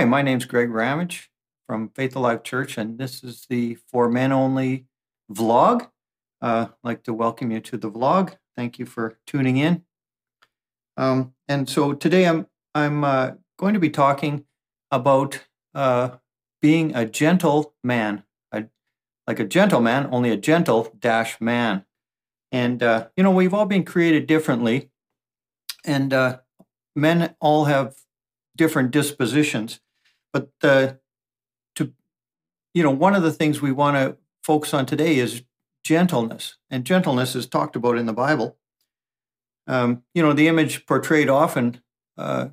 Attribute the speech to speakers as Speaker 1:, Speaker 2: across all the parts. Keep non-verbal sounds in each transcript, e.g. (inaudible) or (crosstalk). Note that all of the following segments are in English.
Speaker 1: Hi, my name's Greg Ramage from Faith Alive Church, and this is the For Men Only vlog. Uh, I'd like to welcome you to the vlog. Thank you for tuning in. Um, and so today I'm I'm uh, going to be talking about uh, being a gentle man, a, like a gentleman, only a gentle dash man. And uh, you know we've all been created differently, and uh, men all have different dispositions. But uh, to, you know, one of the things we want to focus on today is gentleness. And gentleness is talked about in the Bible. Um, you know, the image portrayed often uh,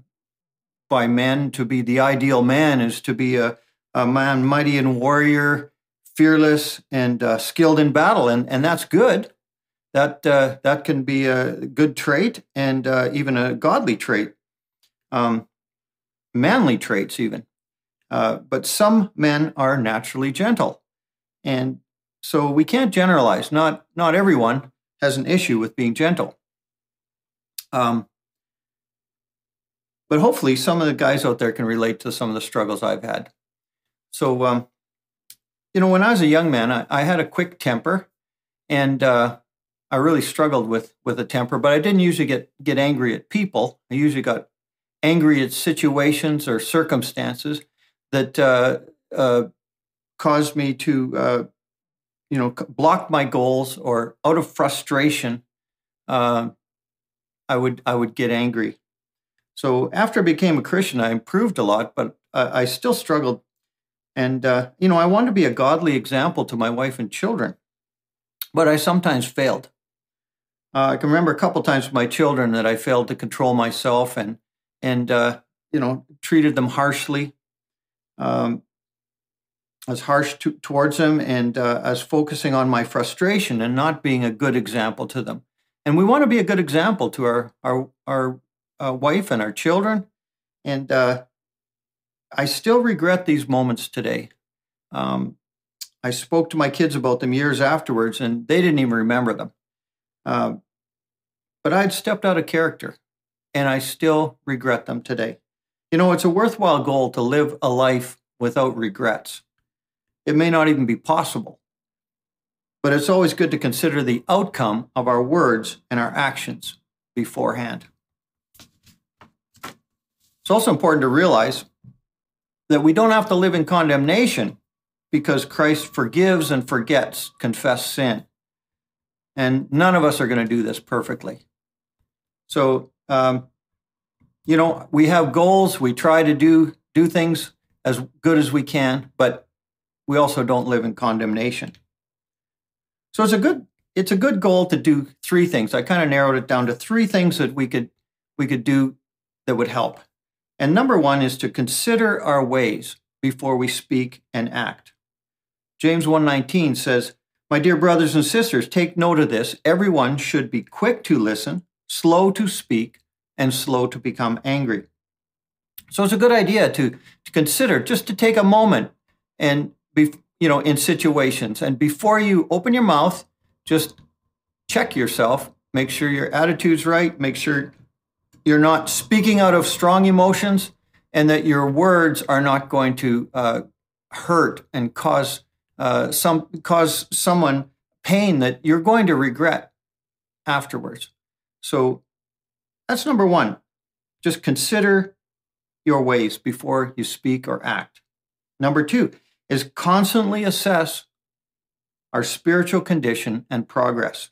Speaker 1: by men to be the ideal man is to be a, a man mighty and warrior, fearless and uh, skilled in battle. And, and that's good. That, uh, that can be a good trait and uh, even a godly trait. Um, manly traits, even. Uh, but some men are naturally gentle. And so we can't generalize. Not, not everyone has an issue with being gentle. Um, but hopefully, some of the guys out there can relate to some of the struggles I've had. So, um, you know, when I was a young man, I, I had a quick temper, and uh, I really struggled with with a temper. But I didn't usually get get angry at people. I usually got angry at situations or circumstances that uh, uh, caused me to, uh, you know, block my goals, or out of frustration, uh, I would I would get angry. So after I became a Christian, I improved a lot, but I, I still struggled. And uh, you know, I wanted to be a godly example to my wife and children, but I sometimes failed. Uh, I can remember a couple times with my children that I failed to control myself and and you know treated them harshly. Um, I was harsh to, towards them, and uh, I was focusing on my frustration and not being a good example to them. And we want to be a good example to our our our uh, wife and our children. And uh, I still regret these moments today. Um, I spoke to my kids about them years afterwards, and they didn't even remember them. Uh, but I'd stepped out of character and I still regret them today. You know, it's a worthwhile goal to live a life without regrets. It may not even be possible, but it's always good to consider the outcome of our words and our actions beforehand. It's also important to realize that we don't have to live in condemnation because Christ forgives and forgets confessed sin. And none of us are going to do this perfectly. So um, you know, we have goals. We try to do do things as good as we can, but we also don't live in condemnation. So it's a good it's a good goal to do three things. I kind of narrowed it down to three things that we could we could do that would help. And number one is to consider our ways before we speak and act. James 1:19 says, "My dear brothers and sisters, take note of this. Everyone should be quick to listen, slow to speak, and slow to become angry. So it's a good idea to, to consider just to take a moment and be, you know, in situations. And before you open your mouth, just check yourself, make sure your attitude's right, make sure you're not speaking out of strong emotions, and that your words are not going to uh, hurt and cause uh, some cause someone pain that you're going to regret afterwards. So that's number one. Just consider your ways before you speak or act. Number two is constantly assess our spiritual condition and progress.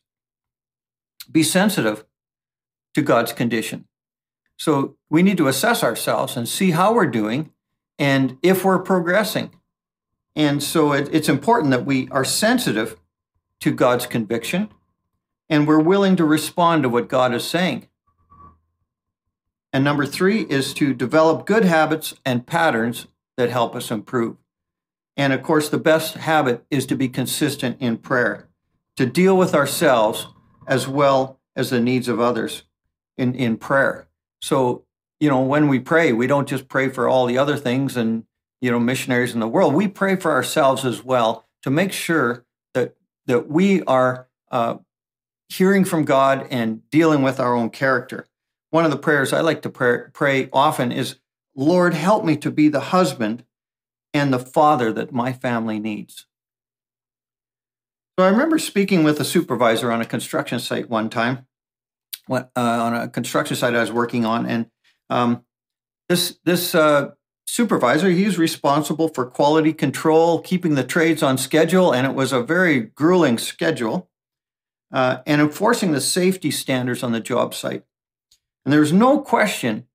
Speaker 1: Be sensitive to God's condition. So we need to assess ourselves and see how we're doing and if we're progressing. And so it, it's important that we are sensitive to God's conviction and we're willing to respond to what God is saying. And number three is to develop good habits and patterns that help us improve. And of course, the best habit is to be consistent in prayer, to deal with ourselves as well as the needs of others in, in prayer. So, you know, when we pray, we don't just pray for all the other things and, you know, missionaries in the world. We pray for ourselves as well to make sure that, that we are uh, hearing from God and dealing with our own character one of the prayers I like to pray, pray often is, Lord, help me to be the husband and the father that my family needs. So I remember speaking with a supervisor on a construction site one time, uh, on a construction site I was working on, and um, this this uh, supervisor he's responsible for quality control, keeping the trades on schedule, and it was a very grueling schedule, uh, and enforcing the safety standards on the job site. And there was no question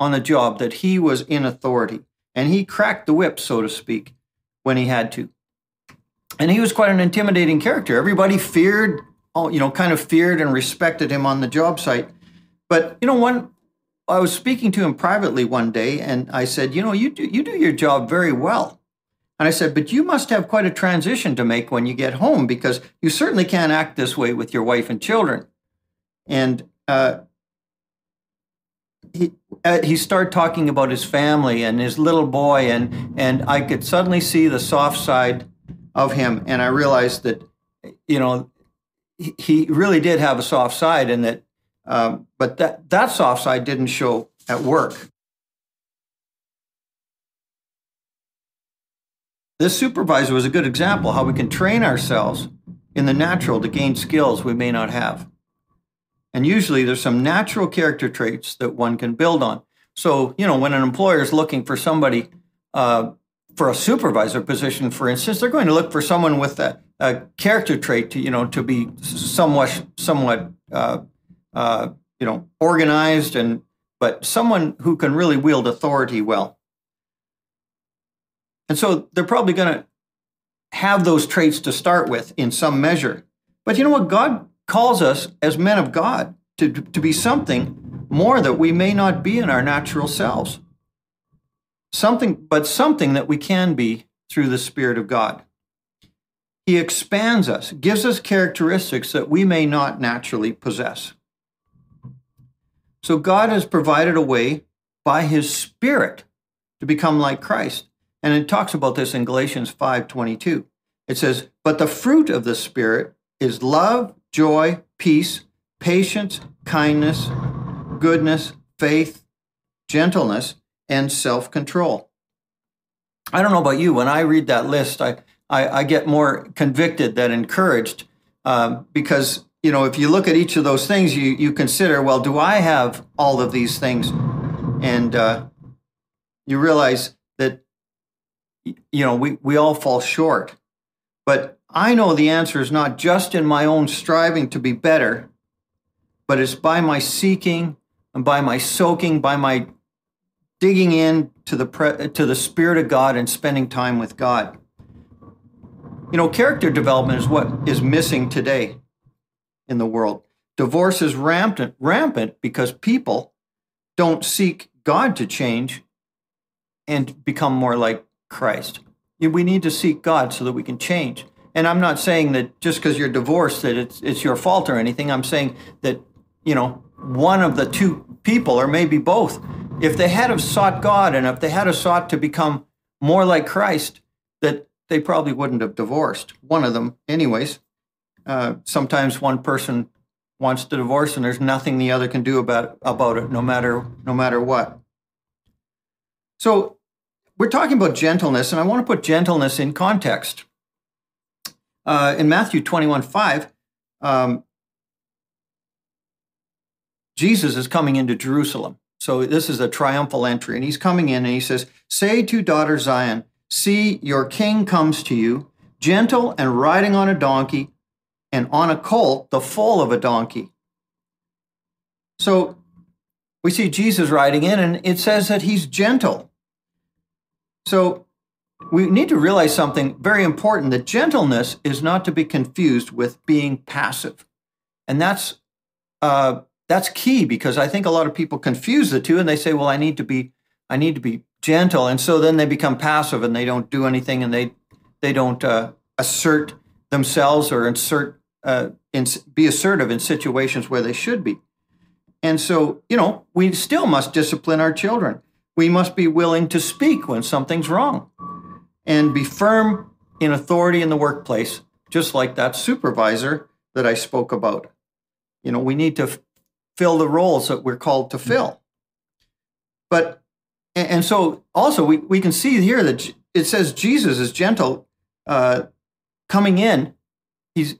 Speaker 1: on the job that he was in authority, and he cracked the whip, so to speak, when he had to and he was quite an intimidating character. Everybody feared, you know, kind of feared and respected him on the job site. But you know, one I was speaking to him privately one day, and I said, you know, you do you do your job very well. And I said, but you must have quite a transition to make when you get home because you certainly can't act this way with your wife and children. And uh, he uh, he started talking about his family and his little boy, and and I could suddenly see the soft side of him, and I realized that you know he really did have a soft side, and that um, but that that soft side didn't show at work. This supervisor was a good example how we can train ourselves in the natural to gain skills we may not have. And usually there's some natural character traits that one can build on. So, you know, when an employer is looking for somebody uh, for a supervisor position, for instance, they're going to look for someone with a, a character trait to you know to be somewhat somewhat uh, uh, you know organized and but someone who can really wield authority well. And so they're probably going to have those traits to start with in some measure. But you know what? God calls us as men of God to, to be something more that we may not be in our natural selves something, but something that we can be through the Spirit of God. He expands us, gives us characteristics that we may not naturally possess. So God has provided a way by his Spirit to become like Christ. And it talks about this in Galatians 5:22. It says, "But the fruit of the Spirit is love, joy, peace, patience, kindness, goodness, faith, gentleness, and self control. I don't know about you. When I read that list, I, I, I get more convicted than encouraged um, because, you know, if you look at each of those things, you, you consider, well, do I have all of these things? And uh, you realize that, you know, we, we all fall short. But I know the answer is not just in my own striving to be better, but it's by my seeking and by my soaking, by my digging in to the pre- to the spirit of God and spending time with God. You know, character development is what is missing today in the world. Divorce is rampant rampant because people don't seek God to change and become more like Christ. We need to seek God so that we can change. And I'm not saying that just because you're divorced that it's it's your fault or anything. I'm saying that you know one of the two people or maybe both if they had have sought God and if they had have sought to become more like Christ, that they probably wouldn't have divorced. One of them, anyways. Uh, sometimes one person wants to divorce, and there's nothing the other can do about about it, no matter no matter what. So we're talking about gentleness, and I want to put gentleness in context. Uh, in Matthew 21 5, um, Jesus is coming into Jerusalem. So this is a triumphal entry. And he's coming in and he says, Say to daughter Zion, see, your king comes to you, gentle and riding on a donkey, and on a colt, the foal of a donkey. So we see Jesus riding in, and it says that he's gentle. So we need to realize something very important that gentleness is not to be confused with being passive. And that's uh, that's key because I think a lot of people confuse the two and they say, well, I need to be, I need to be gentle. And so then they become passive and they don't do anything and they, they don't uh, assert themselves or insert, uh, in, be assertive in situations where they should be. And so, you know, we still must discipline our children. We must be willing to speak when something's wrong and be firm in authority in the workplace, just like that supervisor that I spoke about. You know, we need to fill the roles that we're called to fill. But And, and so also we, we can see here that it says Jesus is gentle uh, coming in. He's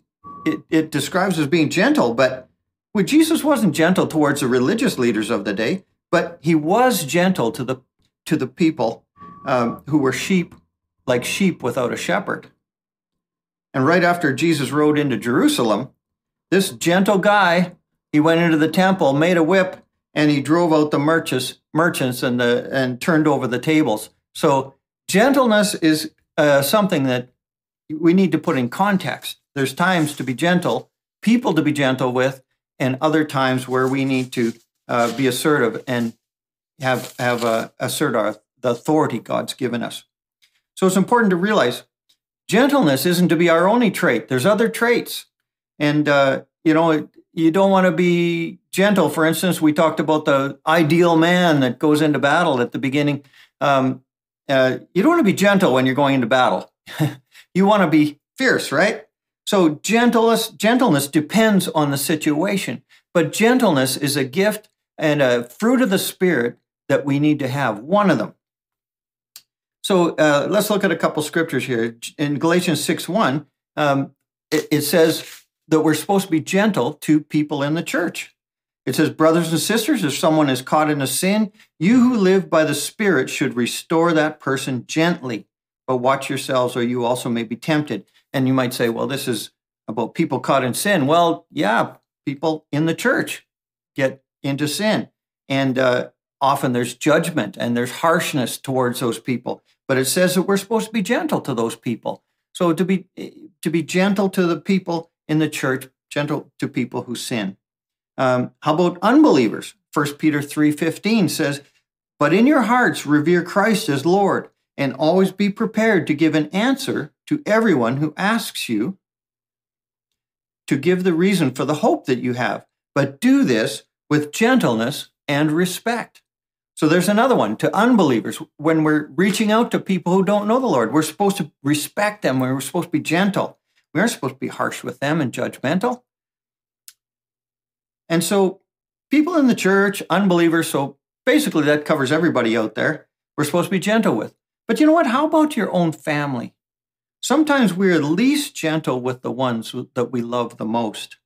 Speaker 1: it, it describes as being gentle, but well, Jesus wasn't gentle towards the religious leaders of the day, but he was gentle to the to the people um, who were sheep, like sheep without a shepherd. And right after Jesus rode into Jerusalem, this gentle guy, he went into the temple, made a whip, and he drove out the merchants, merchants and the and turned over the tables. So gentleness is uh, something that we need to put in context. There's times to be gentle, people to be gentle with, and other times where we need to uh, be assertive and have have uh, assert our the authority God's given us. So it's important to realize gentleness isn't to be our only trait. There's other traits, and uh, you know you don't want to be gentle. For instance, we talked about the ideal man that goes into battle at the beginning. Um, uh, you don't want to be gentle when you're going into battle. (laughs) you want to be fierce, right? So gentleness, gentleness depends on the situation, but gentleness is a gift and a fruit of the spirit that we need to have. One of them. So uh, let's look at a couple scriptures here. In Galatians 6 1, um, it, it says that we're supposed to be gentle to people in the church. It says, Brothers and sisters, if someone is caught in a sin, you who live by the Spirit should restore that person gently. But watch yourselves, or you also may be tempted. And you might say, well, this is about people caught in sin. Well, yeah, people in the church get into sin. And uh, often there's judgment and there's harshness towards those people. But it says that we're supposed to be gentle to those people. So to be to be gentle to the people in the church, gentle to people who sin. Um, how about unbelievers? 1 Peter 3:15 says, "But in your hearts revere Christ as Lord, and always be prepared to give an answer to everyone who asks you to give the reason for the hope that you have, but do this with gentleness and respect. So there's another one to unbelievers. When we're reaching out to people who don't know the Lord, we're supposed to respect them. We're supposed to be gentle. We aren't supposed to be harsh with them and judgmental. And so, people in the church, unbelievers, so basically that covers everybody out there, we're supposed to be gentle with. But you know what? How about your own family? Sometimes we're least gentle with the ones that we love the most.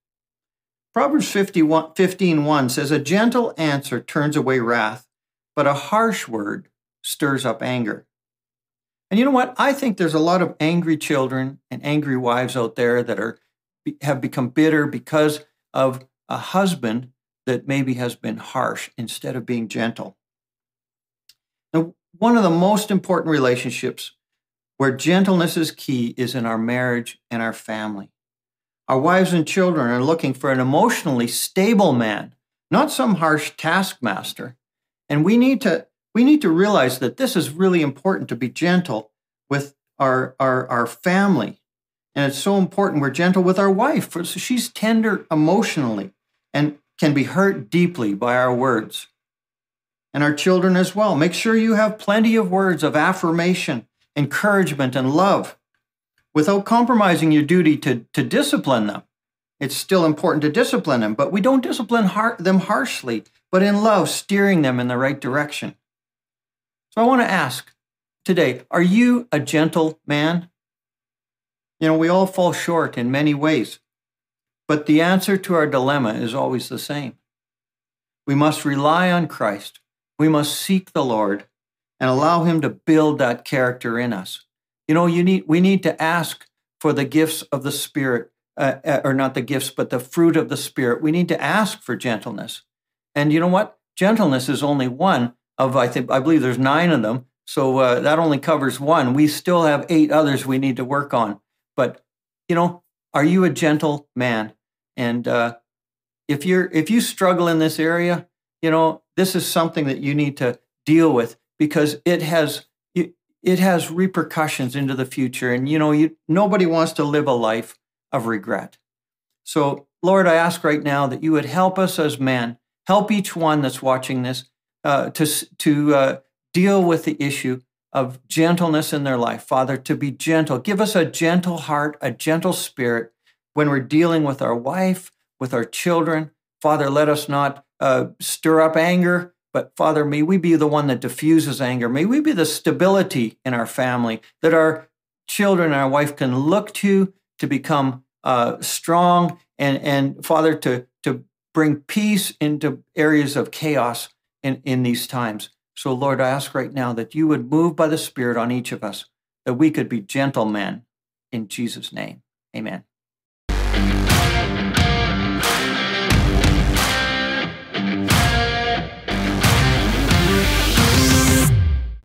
Speaker 1: Proverbs 51, 15 1 says, A gentle answer turns away wrath, but a harsh word stirs up anger. And you know what? I think there's a lot of angry children and angry wives out there that are have become bitter because of a husband that maybe has been harsh instead of being gentle. Now, one of the most important relationships where gentleness is key is in our marriage and our family. Our wives and children are looking for an emotionally stable man, not some harsh taskmaster. And we need to we need to realize that this is really important to be gentle with our our, our family. And it's so important we're gentle with our wife. She's tender emotionally and can be hurt deeply by our words. And our children as well. Make sure you have plenty of words of affirmation encouragement, and love without compromising your duty to, to discipline them. It's still important to discipline them, but we don't discipline har- them harshly, but in love, steering them in the right direction. So I want to ask today are you a gentle man? You know, we all fall short in many ways, but the answer to our dilemma is always the same. We must rely on Christ. We must seek the Lord and allow him to build that character in us. You know, you need we need to ask for the gifts of the spirit uh, uh, or not the gifts but the fruit of the spirit. We need to ask for gentleness. And you know what? Gentleness is only one of I think I believe there's 9 of them. So uh, that only covers one. We still have eight others we need to work on. But you know, are you a gentle man? And uh, if you're if you struggle in this area, you know, this is something that you need to deal with because it has it has repercussions into the future and you know you nobody wants to live a life of regret so lord i ask right now that you would help us as men help each one that's watching this uh, to to uh, deal with the issue of gentleness in their life. Father to be gentle. Give us a gentle heart a gentle spirit when we're dealing with our wife with our children. Father let us not uh, stir up anger But Father, may we be the one that diffuses anger. May we be the stability in our family that our children and our wife can look to to become uh, strong and, and Father, to, to bring peace into areas of chaos in, in these times. So, Lord, I ask right now that you would move by the Spirit on each of us, that we could be gentlemen in Jesus' name. Amen.